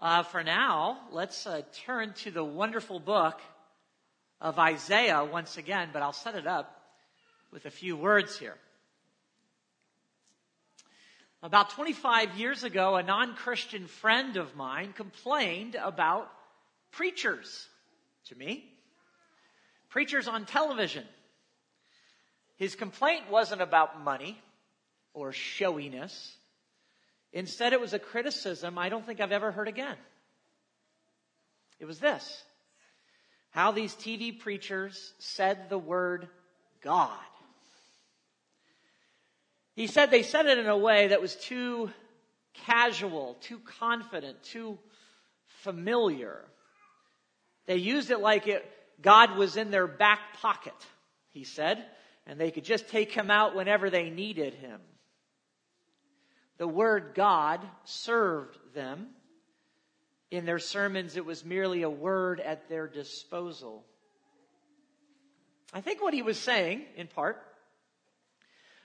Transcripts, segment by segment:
Uh, for now, let's uh, turn to the wonderful book of Isaiah once again, but I'll set it up with a few words here. About 25 years ago, a non-Christian friend of mine complained about preachers to me. Preachers on television. His complaint wasn't about money or showiness. Instead, it was a criticism I don't think I've ever heard again. It was this how these TV preachers said the word God. He said they said it in a way that was too casual, too confident, too familiar. They used it like it, God was in their back pocket, he said, and they could just take him out whenever they needed him. The word God served them. In their sermons, it was merely a word at their disposal. I think what he was saying, in part,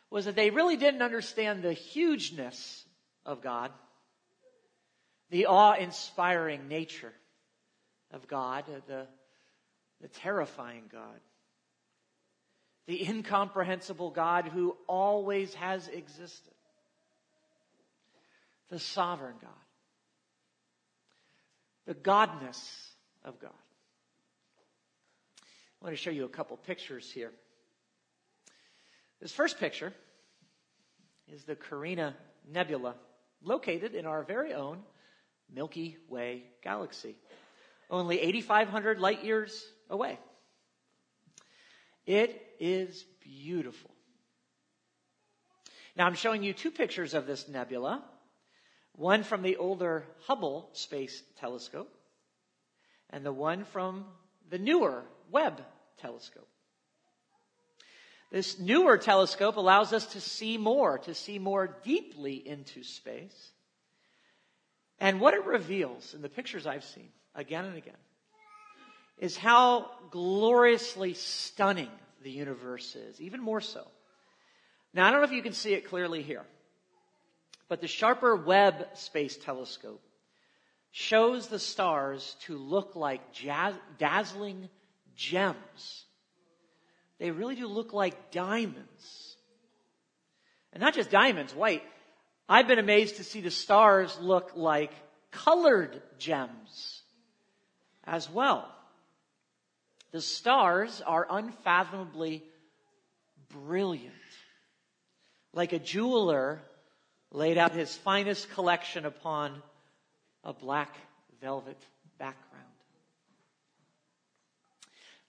was that they really didn't understand the hugeness of God, the awe inspiring nature of God, the, the terrifying God, the incomprehensible God who always has existed the sovereign God, the godness of God. I want to show you a couple pictures here. This first picture is the Carina Nebula, located in our very own Milky Way galaxy, only 8,500 light years away. It is beautiful. Now I'm showing you two pictures of this nebula one from the older Hubble Space Telescope, and the one from the newer Webb Telescope. This newer telescope allows us to see more, to see more deeply into space. And what it reveals in the pictures I've seen again and again is how gloriously stunning the universe is, even more so. Now, I don't know if you can see it clearly here. But the Sharper Webb Space Telescope shows the stars to look like jazz- dazzling gems. They really do look like diamonds. And not just diamonds, white. I've been amazed to see the stars look like colored gems as well. The stars are unfathomably brilliant. Like a jeweler laid out his finest collection upon a black velvet background.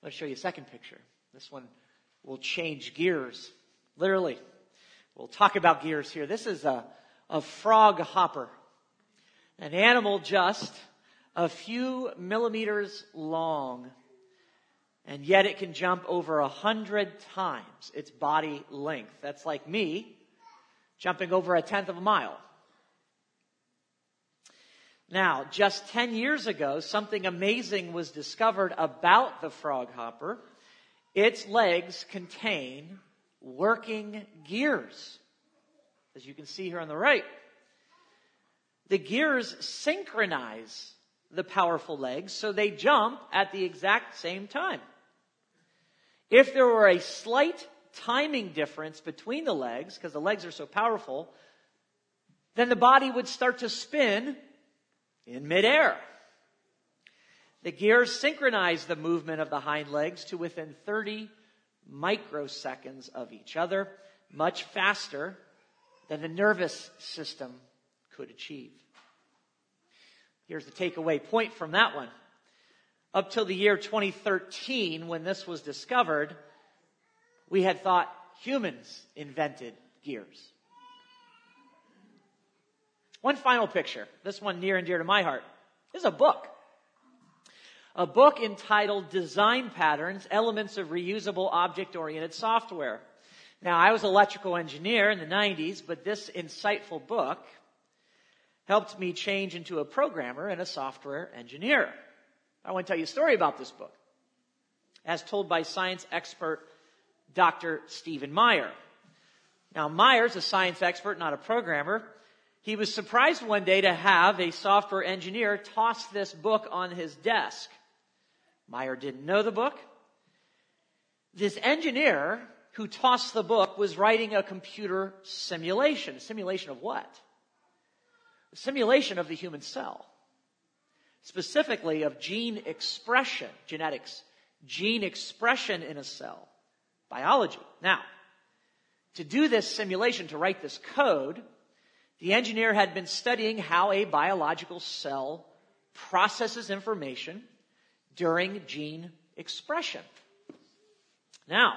Let's show you a second picture. This one will change gears. Literally. We'll talk about gears here. This is a, a frog hopper. An animal just a few millimeters long. And yet it can jump over a hundred times its body length. That's like me jumping over a tenth of a mile. Now, just 10 years ago, something amazing was discovered about the frog hopper. Its legs contain working gears, as you can see here on the right. The gears synchronize the powerful legs so they jump at the exact same time. If there were a slight timing difference between the legs, because the legs are so powerful, then the body would start to spin in midair. The gears synchronize the movement of the hind legs to within 30 microseconds of each other, much faster than the nervous system could achieve. Here's the takeaway point from that one. Up till the year 2013, when this was discovered, we had thought humans invented gears. One final picture, this one near and dear to my heart, is a book. A book entitled Design Patterns, Elements of Reusable Object-Oriented Software. Now, I was an electrical engineer in the 90s, but this insightful book helped me change into a programmer and a software engineer. I want to tell you a story about this book. As told by science expert Dr. Stephen Meyer. Now, Meyer's a science expert, not a programmer. he was surprised one day to have a software engineer toss this book on his desk. Meyer didn't know the book. This engineer who tossed the book was writing a computer simulation. A simulation of what? A simulation of the human cell. Specifically of gene expression, genetics, gene expression in a cell, biology. Now, to do this simulation, to write this code, the engineer had been studying how a biological cell processes information during gene expression. Now,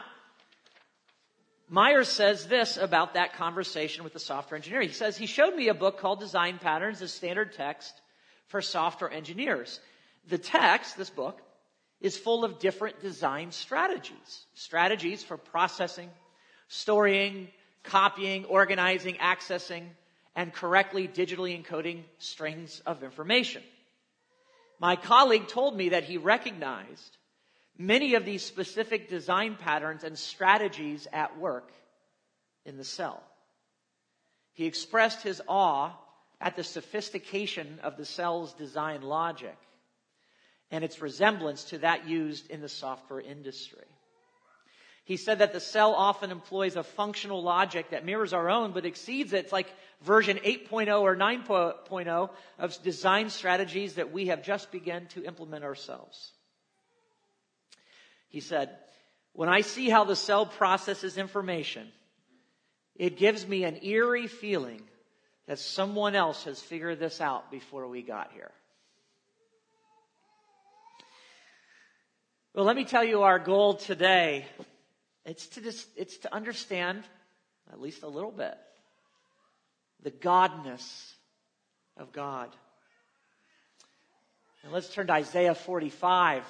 Myers says this about that conversation with the software engineer. He says, he showed me a book called Design Patterns, a standard text for software engineers. The text, this book, is full of different design strategies. Strategies for processing, storing, copying, organizing, accessing, and correctly digitally encoding strings of information. My colleague told me that he recognized many of these specific design patterns and strategies at work in the cell. He expressed his awe at the sophistication of the cell's design logic and its resemblance to that used in the software industry. He said that the cell often employs a functional logic that mirrors our own, but exceeds it. It's like version 8.0 or 9.0 of design strategies that we have just begun to implement ourselves. He said, when I see how the cell processes information, it gives me an eerie feeling that someone else has figured this out before we got here. Well, let me tell you our goal today it's to, just, it's to understand, at least a little bit, the godness of God. And let's turn to Isaiah 45.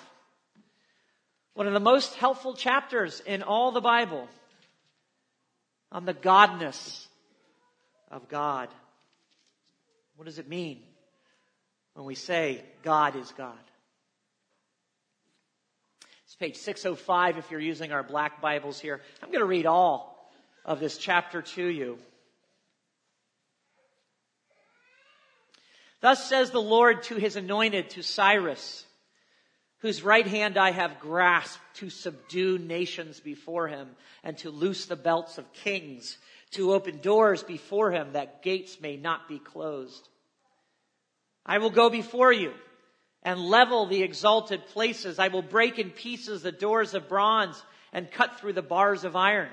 One of the most helpful chapters in all the Bible on the godness of God. What does it mean when we say God is God? Page 605 if you're using our black Bibles here. I'm going to read all of this chapter to you. Thus says the Lord to his anointed, to Cyrus, whose right hand I have grasped to subdue nations before him and to loose the belts of kings, to open doors before him that gates may not be closed. I will go before you and level the exalted places. I will break in pieces the doors of bronze and cut through the bars of iron.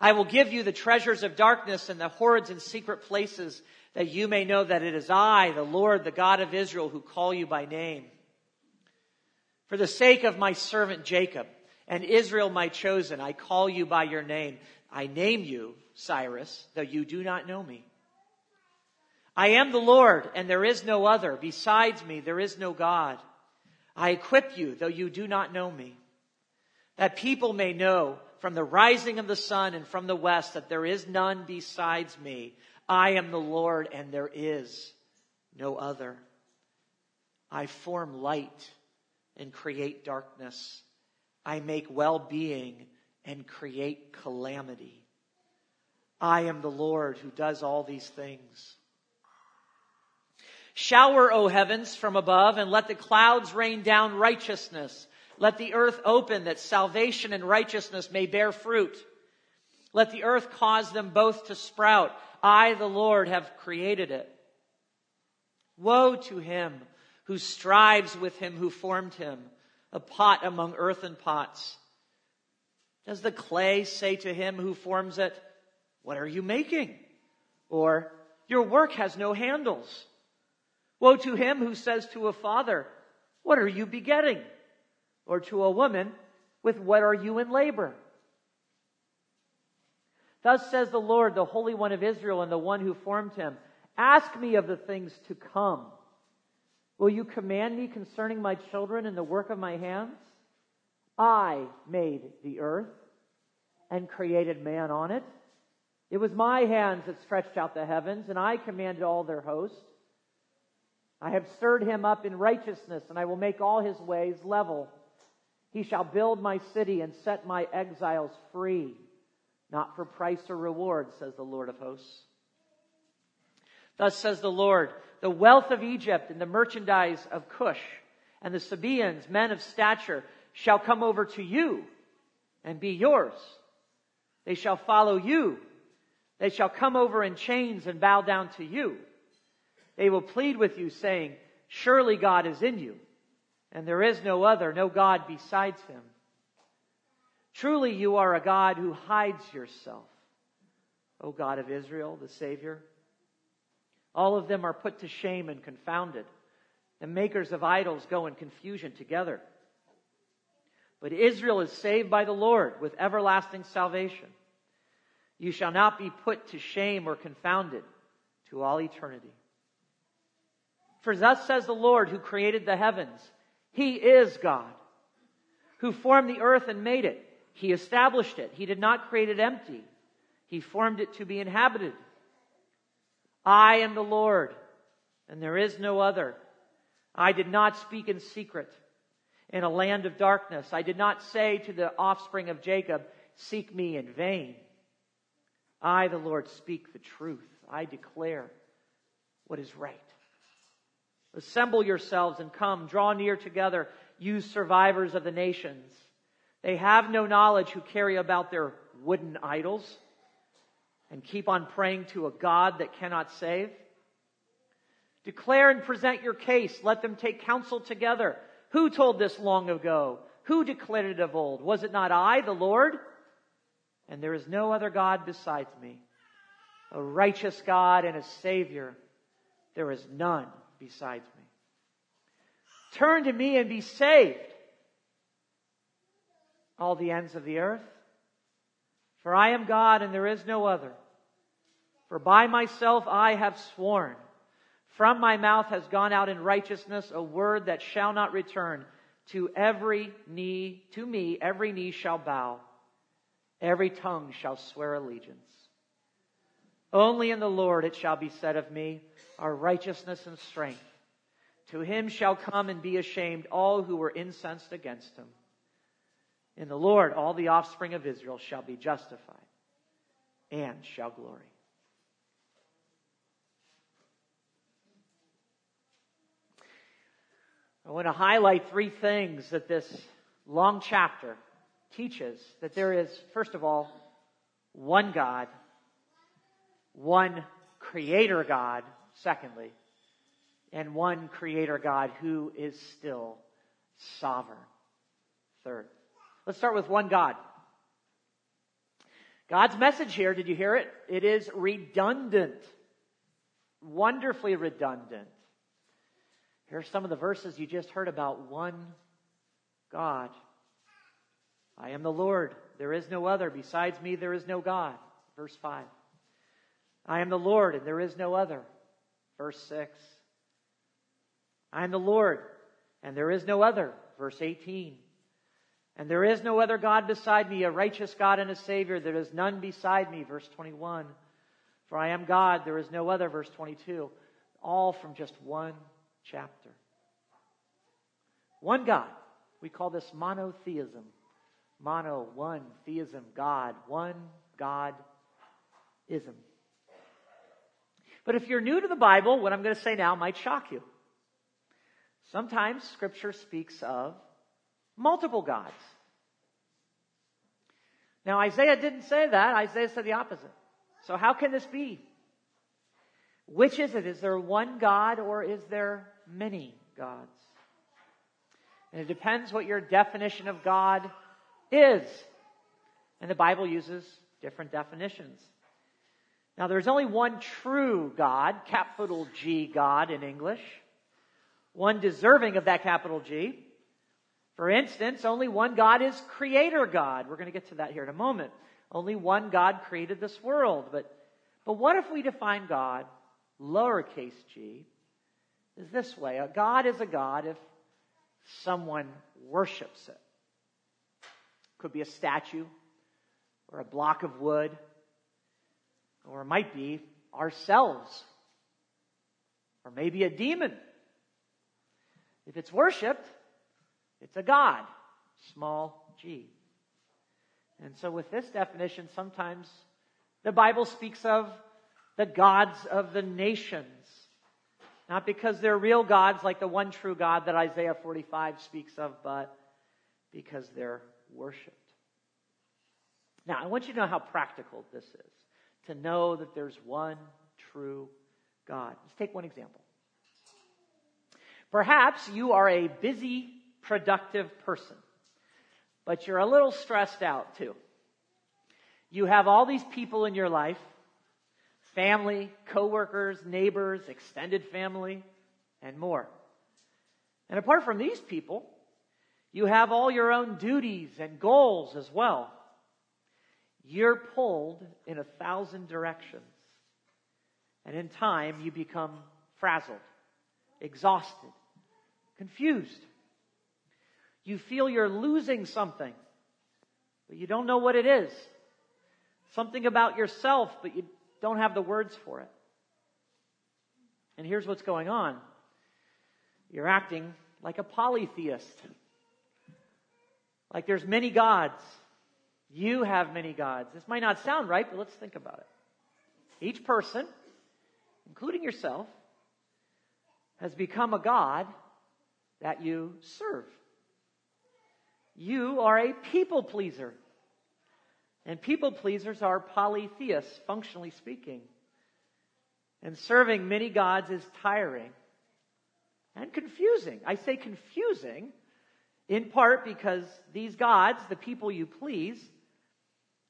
I will give you the treasures of darkness and the hoards in secret places that you may know that it is I, the Lord, the God of Israel, who call you by name. For the sake of my servant Jacob and Israel, my chosen, I call you by your name. I name you, Cyrus, though you do not know me. I am the Lord, and there is no other. Besides me, there is no God. I equip you, though you do not know me, that people may know from the rising of the sun and from the west that there is none besides me. I am the Lord, and there is no other. I form light and create darkness. I make well being and create calamity. I am the Lord who does all these things. Shower, O heavens, from above, and let the clouds rain down righteousness. Let the earth open that salvation and righteousness may bear fruit. Let the earth cause them both to sprout. I, the Lord, have created it. Woe to him who strives with him who formed him, a pot among earthen pots. Does the clay say to him who forms it, What are you making? Or, Your work has no handles. Woe to him who says to a father, What are you begetting? Or to a woman, With what are you in labor? Thus says the Lord, the Holy One of Israel, and the one who formed him Ask me of the things to come. Will you command me concerning my children and the work of my hands? I made the earth and created man on it. It was my hands that stretched out the heavens, and I commanded all their hosts. I have stirred him up in righteousness, and I will make all his ways level. He shall build my city and set my exiles free, not for price or reward, says the Lord of hosts. Thus says the Lord, the wealth of Egypt and the merchandise of Cush and the Sabaeans, men of stature, shall come over to you and be yours. They shall follow you. They shall come over in chains and bow down to you. They will plead with you saying, surely God is in you and there is no other, no God besides him. Truly you are a God who hides yourself, O God of Israel, the Savior. All of them are put to shame and confounded. The makers of idols go in confusion together. But Israel is saved by the Lord with everlasting salvation. You shall not be put to shame or confounded to all eternity. For thus says the Lord who created the heavens. He is God. Who formed the earth and made it. He established it. He did not create it empty. He formed it to be inhabited. I am the Lord, and there is no other. I did not speak in secret in a land of darkness. I did not say to the offspring of Jacob, Seek me in vain. I, the Lord, speak the truth. I declare what is right. Assemble yourselves and come, draw near together, you survivors of the nations. They have no knowledge who carry about their wooden idols and keep on praying to a God that cannot save? Declare and present your case. Let them take counsel together. Who told this long ago? Who declared it of old? Was it not I, the Lord? And there is no other God besides me. A righteous God and a Savior. There is none besides me. Turn to me and be saved, all the ends of the earth. For I am God and there is no other. For by myself I have sworn. From my mouth has gone out in righteousness a word that shall not return. To every knee, to me, every knee shall bow. Every tongue shall swear allegiance. Only in the Lord it shall be said of me, our righteousness and strength. To him shall come and be ashamed all who were incensed against him. In the Lord, all the offspring of Israel shall be justified and shall glory. I want to highlight three things that this long chapter teaches that there is, first of all, one God, one creator God, secondly, and one creator God who is still sovereign. Third. Let's start with one God. God's message here, did you hear it? It is redundant. Wonderfully redundant. Here are some of the verses you just heard about one God. I am the Lord. There is no other. Besides me, there is no God. Verse 5. I am the Lord, and there is no other. Verse 6. I am the Lord, and there is no other. Verse 18. And there is no other God beside me, a righteous God and a Savior. There is none beside me. Verse 21. For I am God, there is no other. Verse 22. All from just one chapter. One God. We call this monotheism. Mono, one, theism, God. One God ism. But if you're new to the Bible, what I'm going to say now might shock you. Sometimes scripture speaks of multiple gods. Now Isaiah didn't say that. Isaiah said the opposite. So how can this be? Which is it? Is there one God or is there many gods? And it depends what your definition of God is. And the Bible uses different definitions. Now there's only one true God, capital G God in English. One deserving of that capital G. For instance, only one God is creator God. We're going to get to that here in a moment. Only one God created this world. But, but what if we define God, lowercase g, is this way? A God is a God if someone worships it. Could be a statue or a block of wood or it might be ourselves. Or maybe a demon. If it's worshiped, it's a God. Small g. And so with this definition, sometimes the Bible speaks of the gods of the nations. Not because they're real gods like the one true God that Isaiah 45 speaks of, but because they're worshiped. Now, I want you to know how practical this is to know that there's one true God. Let's take one example. Perhaps you are a busy, productive person, but you're a little stressed out too. You have all these people in your life family, coworkers, neighbors, extended family, and more. And apart from these people, you have all your own duties and goals as well. You're pulled in a thousand directions. And in time, you become frazzled, exhausted, confused. You feel you're losing something, but you don't know what it is. Something about yourself, but you don't have the words for it. And here's what's going on you're acting like a polytheist. Like there's many gods. You have many gods. This might not sound right, but let's think about it. Each person, including yourself, has become a god that you serve. You are a people pleaser. And people pleasers are polytheists, functionally speaking. And serving many gods is tiring and confusing. I say confusing in part because these gods, the people you please,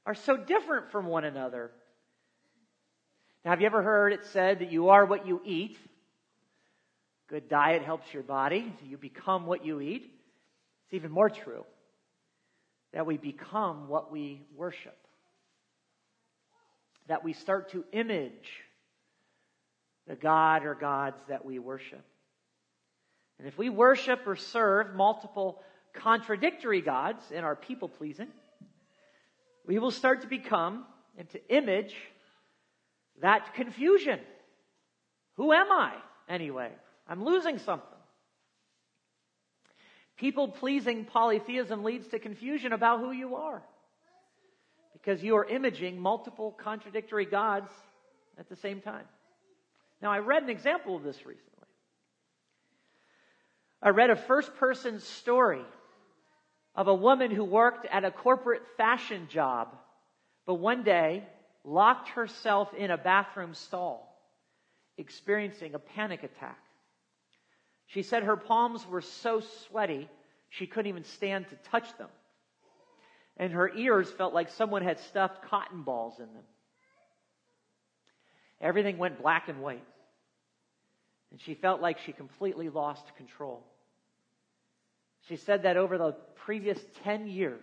are so different from one another. Now, have you ever heard it said that you are what you eat? Good diet helps your body. You become what you eat. It's even more true that we become what we worship, that we start to image the God or gods that we worship. And if we worship or serve multiple contradictory gods in our people pleasing, we will start to become and to image that confusion. Who am I anyway? I'm losing something. People pleasing polytheism leads to confusion about who you are. Because you are imaging multiple contradictory gods at the same time. Now, I read an example of this recently. I read a first person story of a woman who worked at a corporate fashion job, but one day locked herself in a bathroom stall, experiencing a panic attack. She said her palms were so sweaty she couldn't even stand to touch them. And her ears felt like someone had stuffed cotton balls in them. Everything went black and white. And she felt like she completely lost control. She said that over the previous 10 years,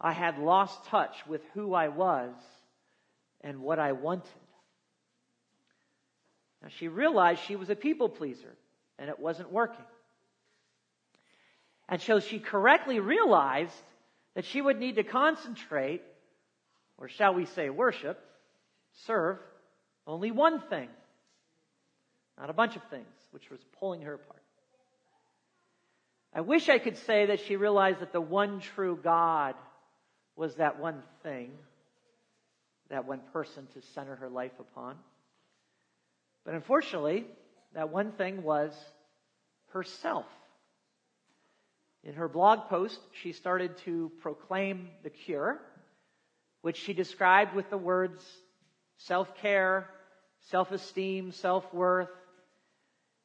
I had lost touch with who I was and what I wanted. Now she realized she was a people pleaser and it wasn't working. And so she correctly realized that she would need to concentrate, or shall we say worship, serve only one thing, not a bunch of things, which was pulling her apart. I wish I could say that she realized that the one true God was that one thing, that one person to center her life upon. But unfortunately, that one thing was herself. In her blog post, she started to proclaim the cure, which she described with the words self care, self esteem, self worth,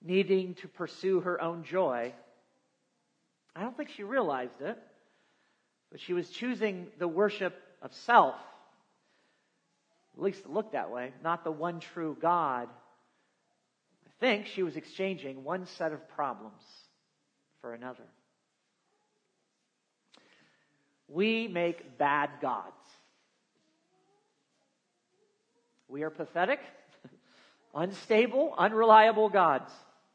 needing to pursue her own joy. I don't think she realized it, but she was choosing the worship of self. At least it looked that way, not the one true God. I think she was exchanging one set of problems for another. We make bad gods. We are pathetic, unstable, unreliable gods,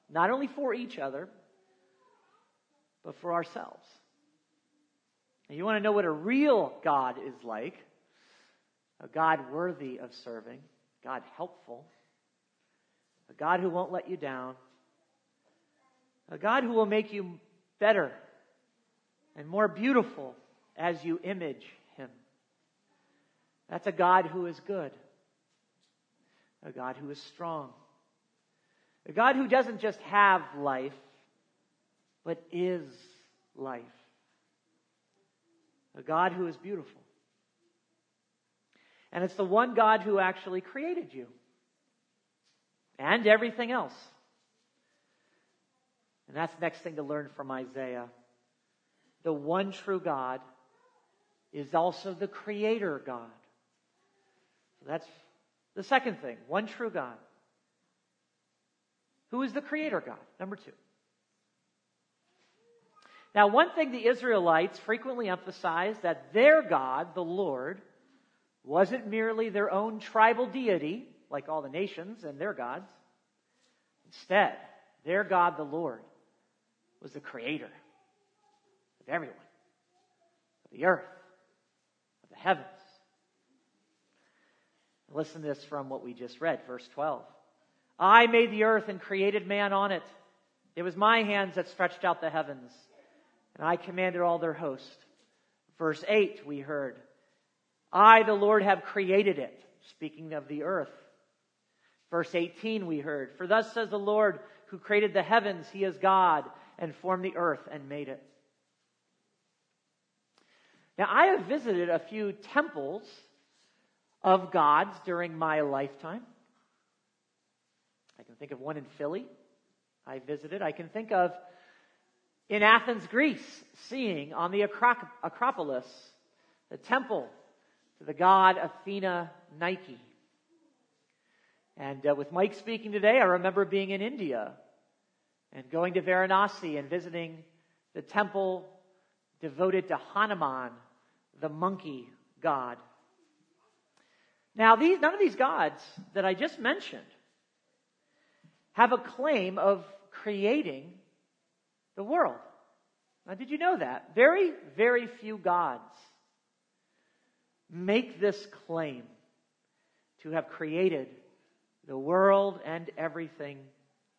not only for each other, but for ourselves. And you want to know what a real God is like? A God worthy of serving, God helpful, a God who won't let you down, a God who will make you better and more beautiful as you image him. That's a God who is good. a God who is strong, a God who doesn't just have life, but is life, a God who is beautiful. And it's the one God who actually created you and everything else. And that's the next thing to learn from Isaiah. The one true God is also the creator God. So that's the second thing. One true God. Who is the creator God? Number two. Now, one thing the Israelites frequently emphasized that their God, the Lord, wasn't merely their own tribal deity, like all the nations and their gods. Instead, their God, the Lord, was the creator of everyone, of the earth, of the heavens. Listen to this from what we just read, verse 12. I made the earth and created man on it. It was my hands that stretched out the heavens, and I commanded all their host. Verse 8, we heard, I, the Lord, have created it, speaking of the earth. Verse 18, we heard, For thus says the Lord, who created the heavens, he is God, and formed the earth and made it. Now, I have visited a few temples of gods during my lifetime. I can think of one in Philly I visited. I can think of in Athens, Greece, seeing on the Acropolis the temple to the god Athena Nike. And uh, with Mike speaking today, I remember being in India and going to Varanasi and visiting the temple devoted to Hanuman, the monkey god. Now, these, none of these gods that I just mentioned have a claim of creating the world. Now, did you know that? Very, very few gods make this claim to have created the world and everything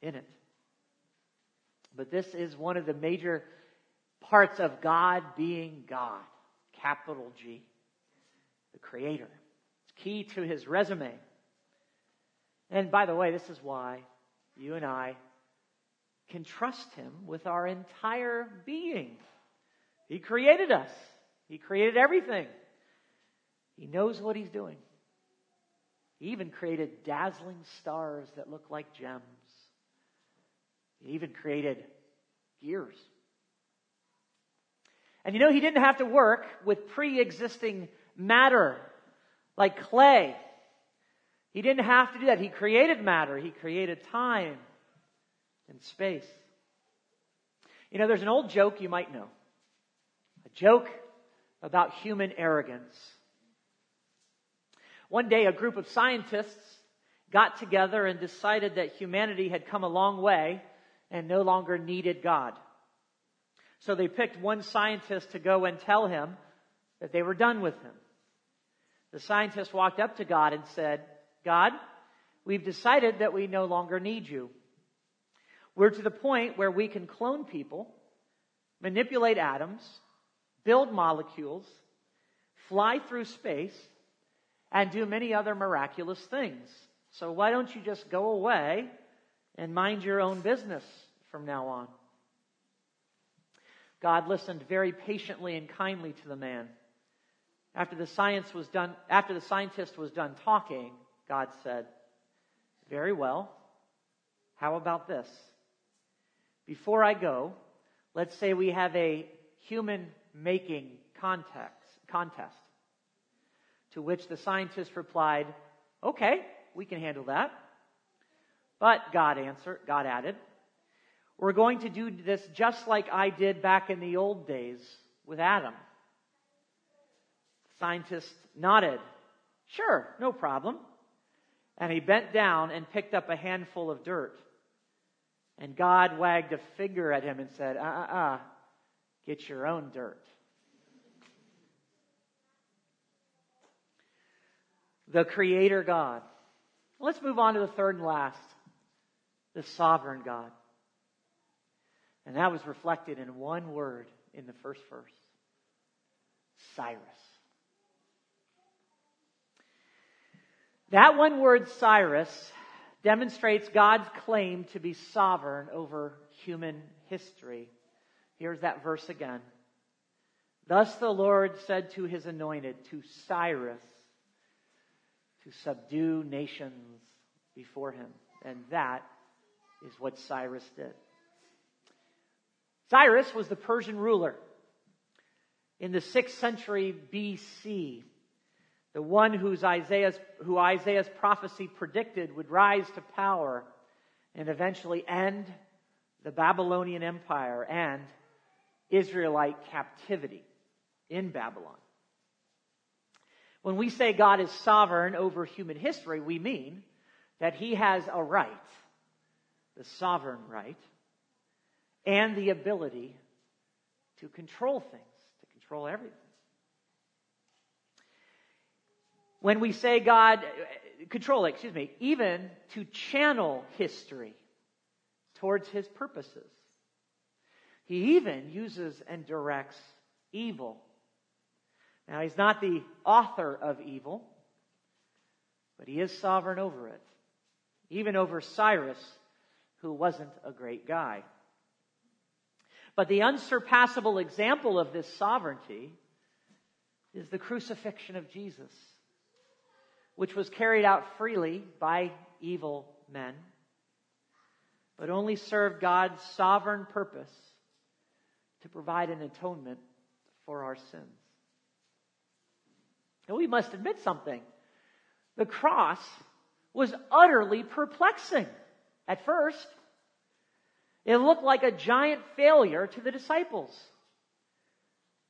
in it. But this is one of the major parts of God being God, capital G, the Creator. It's key to his resume. And by the way, this is why you and I can trust him with our entire being. He created us. He created everything. He knows what he's doing. He even created dazzling stars that look like gems. He even created gears. And you know, he didn't have to work with pre existing matter like clay. He didn't have to do that. He created matter, he created time and space. You know, there's an old joke you might know a joke about human arrogance. One day, a group of scientists got together and decided that humanity had come a long way and no longer needed God. So they picked one scientist to go and tell him that they were done with him. The scientist walked up to God and said, God, we've decided that we no longer need you. We're to the point where we can clone people, manipulate atoms, build molecules, fly through space, and do many other miraculous things. So why don't you just go away and mind your own business from now on? God listened very patiently and kindly to the man. After the science was done, after the scientist was done talking, God said, Very well. How about this? Before I go, let's say we have a human making contest. To which the scientist replied, Okay, we can handle that. But God answered, God added, We're going to do this just like I did back in the old days with Adam. The scientist nodded. Sure, no problem. And he bent down and picked up a handful of dirt. And God wagged a finger at him and said, uh uh uh, get your own dirt. the creator God. Let's move on to the third and last, the sovereign God. And that was reflected in one word in the first verse Cyrus. That one word, Cyrus, demonstrates God's claim to be sovereign over human history. Here's that verse again. Thus the Lord said to his anointed, to Cyrus, to subdue nations before him. And that is what Cyrus did. Cyrus was the Persian ruler in the 6th century BC, the one whose Isaiah's, who Isaiah's prophecy predicted would rise to power and eventually end the Babylonian Empire and Israelite captivity in Babylon. When we say God is sovereign over human history, we mean that he has a right, the sovereign right, and the ability to control things, to control everything. When we say God, control, excuse me, even to channel history towards his purposes. He even uses and directs evil. Now, he's not the author of evil, but he is sovereign over it, even over Cyrus, who wasn't a great guy. But the unsurpassable example of this sovereignty is the crucifixion of Jesus, which was carried out freely by evil men, but only served God's sovereign purpose to provide an atonement for our sins. And we must admit something. The cross was utterly perplexing at first. It looked like a giant failure to the disciples.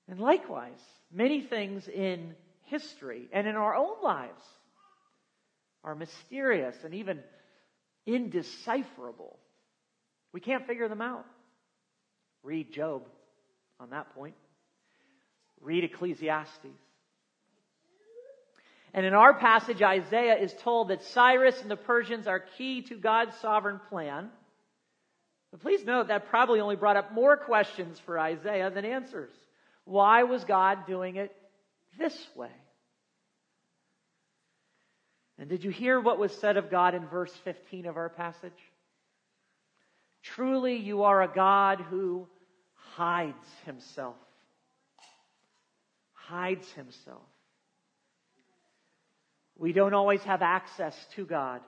And likewise, many things in history and in our own lives are mysterious and even indecipherable. We can't figure them out. Read Job on that point. Read Ecclesiastes. And in our passage, Isaiah is told that Cyrus and the Persians are key to God's sovereign plan. But please note that probably only brought up more questions for Isaiah than answers. Why was God doing it this way? And did you hear what was said of God in verse 15 of our passage? Truly, you are a God who hides himself. Hides himself. We don't always have access to God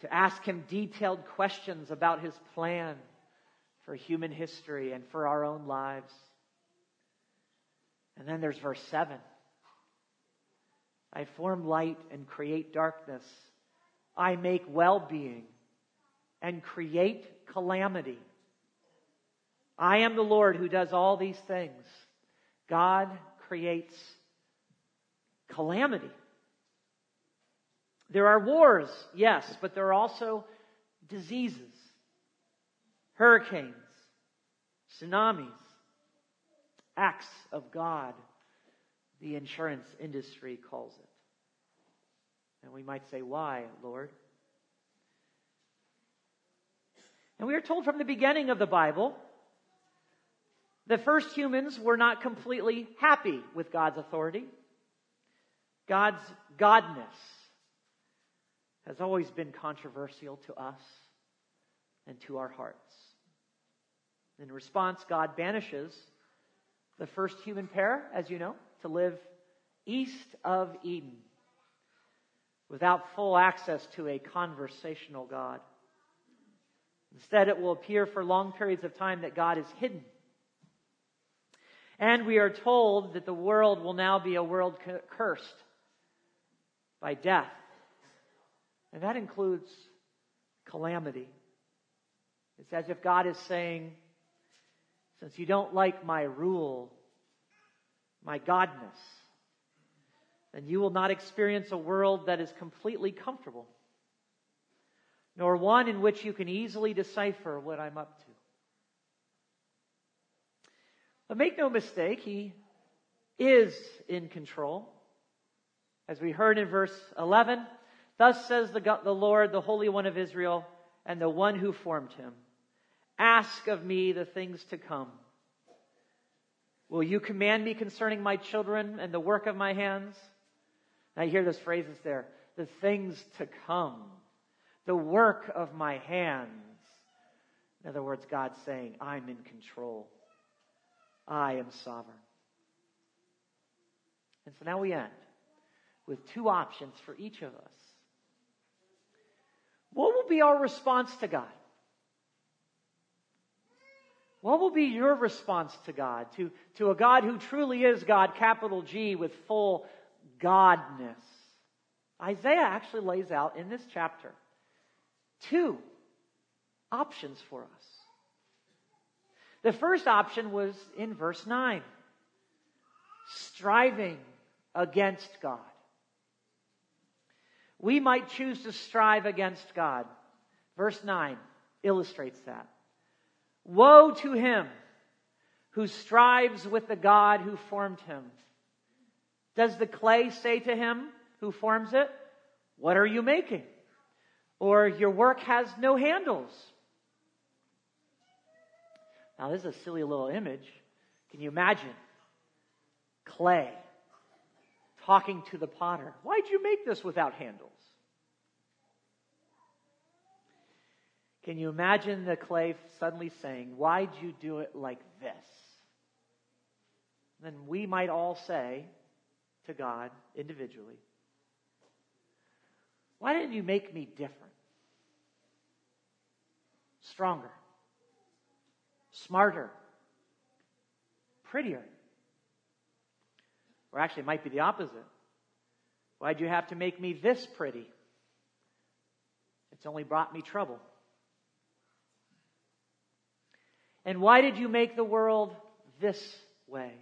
to ask him detailed questions about his plan for human history and for our own lives. And then there's verse 7. I form light and create darkness. I make well being and create calamity. I am the Lord who does all these things. God creates calamity. There are wars, yes, but there are also diseases, hurricanes, tsunamis, acts of God, the insurance industry calls it. And we might say, why, Lord? And we are told from the beginning of the Bible the first humans were not completely happy with God's authority. God's godness has always been controversial to us and to our hearts. In response, God banishes the first human pair, as you know, to live east of Eden without full access to a conversational God. Instead, it will appear for long periods of time that God is hidden and we are told that the world will now be a world cursed by death. And that includes calamity. It's as if God is saying, since you don't like my rule, my godness, then you will not experience a world that is completely comfortable, nor one in which you can easily decipher what I'm up to. But make no mistake, he is in control. As we heard in verse 11, thus says the, God, the Lord, the Holy One of Israel, and the one who formed him, ask of me the things to come. Will you command me concerning my children and the work of my hands? Now you hear those phrases there the things to come, the work of my hands. In other words, God's saying, I'm in control. I am sovereign. And so now we end with two options for each of us. What will be our response to God? What will be your response to God? To, to a God who truly is God, capital G, with full Godness. Isaiah actually lays out in this chapter two options for us. The first option was in verse 9 striving against God. We might choose to strive against God. Verse 9 illustrates that. Woe to him who strives with the God who formed him. Does the clay say to him who forms it, What are you making? Or your work has no handles. Now, this is a silly little image. Can you imagine? Clay talking to the potter. Why'd you make this without handles? Can you imagine the clay suddenly saying, Why'd you do it like this? Then we might all say to God individually, Why didn't you make me different? Stronger, smarter, prettier. Or actually, it might be the opposite. Why'd you have to make me this pretty? It's only brought me trouble. And why did you make the world this way?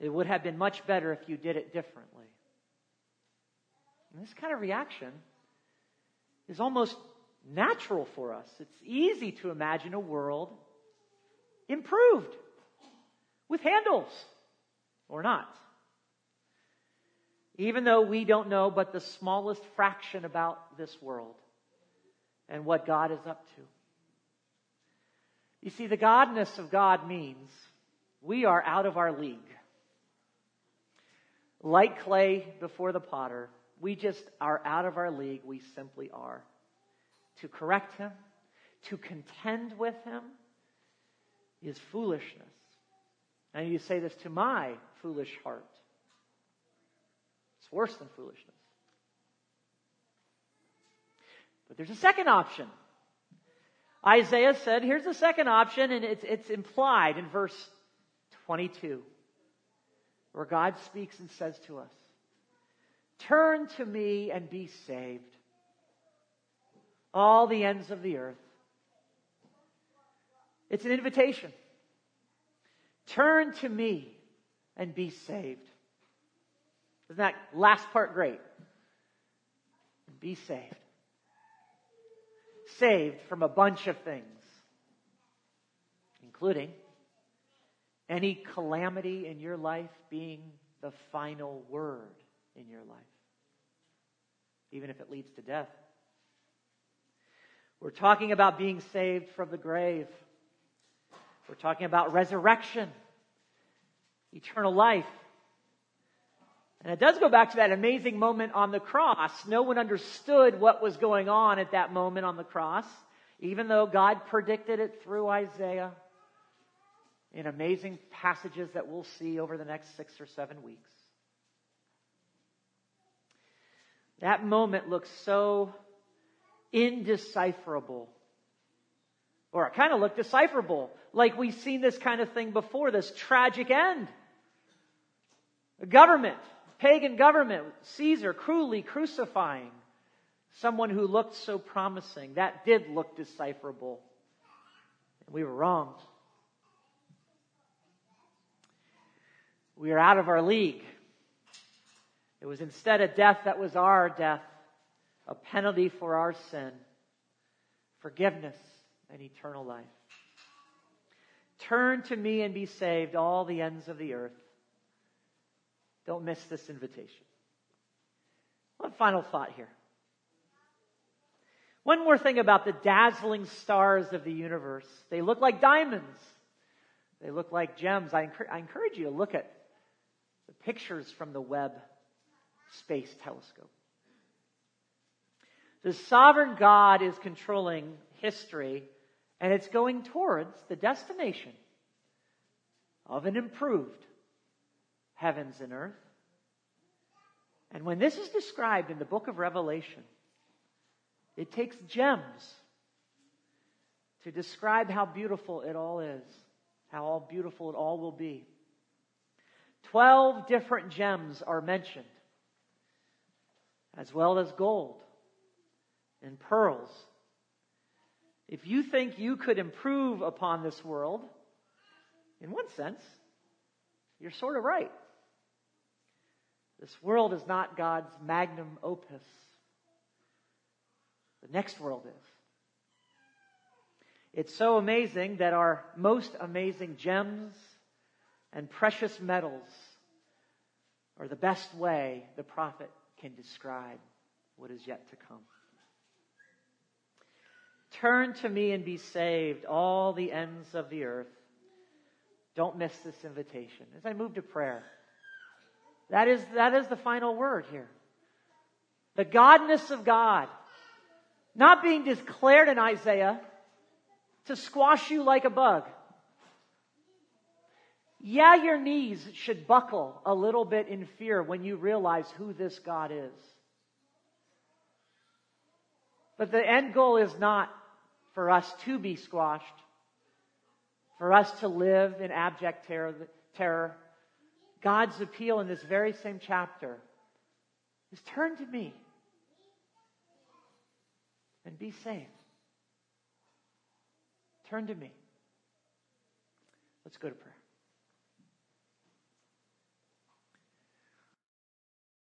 It would have been much better if you did it differently. And this kind of reaction is almost natural for us. It's easy to imagine a world improved with handles or not. Even though we don't know but the smallest fraction about this world and what God is up to. You see, the godness of God means we are out of our league. Like clay before the potter, we just are out of our league. We simply are. To correct him, to contend with him, is foolishness. And you say this to my foolish heart. It's worse than foolishness. But there's a second option. Isaiah said, here's the second option, and it's, it's implied in verse 22, where God speaks and says to us, Turn to me and be saved, all the ends of the earth. It's an invitation. Turn to me and be saved. Isn't that last part great? Be saved saved from a bunch of things, including any calamity in your life being the final word in your life, even if it leads to death. We're talking about being saved from the grave. We're talking about resurrection, eternal life. And it does go back to that amazing moment on the cross. No one understood what was going on at that moment on the cross, even though God predicted it through Isaiah in amazing passages that we'll see over the next six or seven weeks. That moment looks so indecipherable. Or it kind of looked decipherable, like we've seen this kind of thing before, this tragic end. A government pagan government, Caesar cruelly crucifying someone who looked so promising. That did look decipherable. And we were wrong. We are out of our league. It was instead a death that was our death, a penalty for our sin, forgiveness, and eternal life. Turn to me and be saved, all the ends of the earth. Don't miss this invitation. One final thought here. One more thing about the dazzling stars of the universe. They look like diamonds. They look like gems. I, encourage you to look at the pictures from the Webb space telescope. The sovereign God is controlling history, and it's going towards the destination of an improved heavens and earth. And when this is described in the book of Revelation, it takes gems to describe how beautiful it all is, how all beautiful it all will be. Twelve different gems are mentioned, as well as gold and pearls. If you think you could improve upon this world, in one sense, you're sort of right. This world is not God's magnum opus. The next world is. It's so amazing that our most amazing gems and precious metals are the best way the prophet can describe what is yet to come. Turn to me and be saved, all the ends of the earth. Don't miss this invitation. As I move to prayer, that is, that is the final word here. The godness of God, not being declared in Isaiah to squash you like a bug. Yeah, your knees should buckle a little bit in fear when you realize who this God is. But the end goal is not for us to be squashed, for us to live in abject terror. terror. God's appeal in this very same chapter is turn to me and be saved. Turn to me. Let's go to prayer.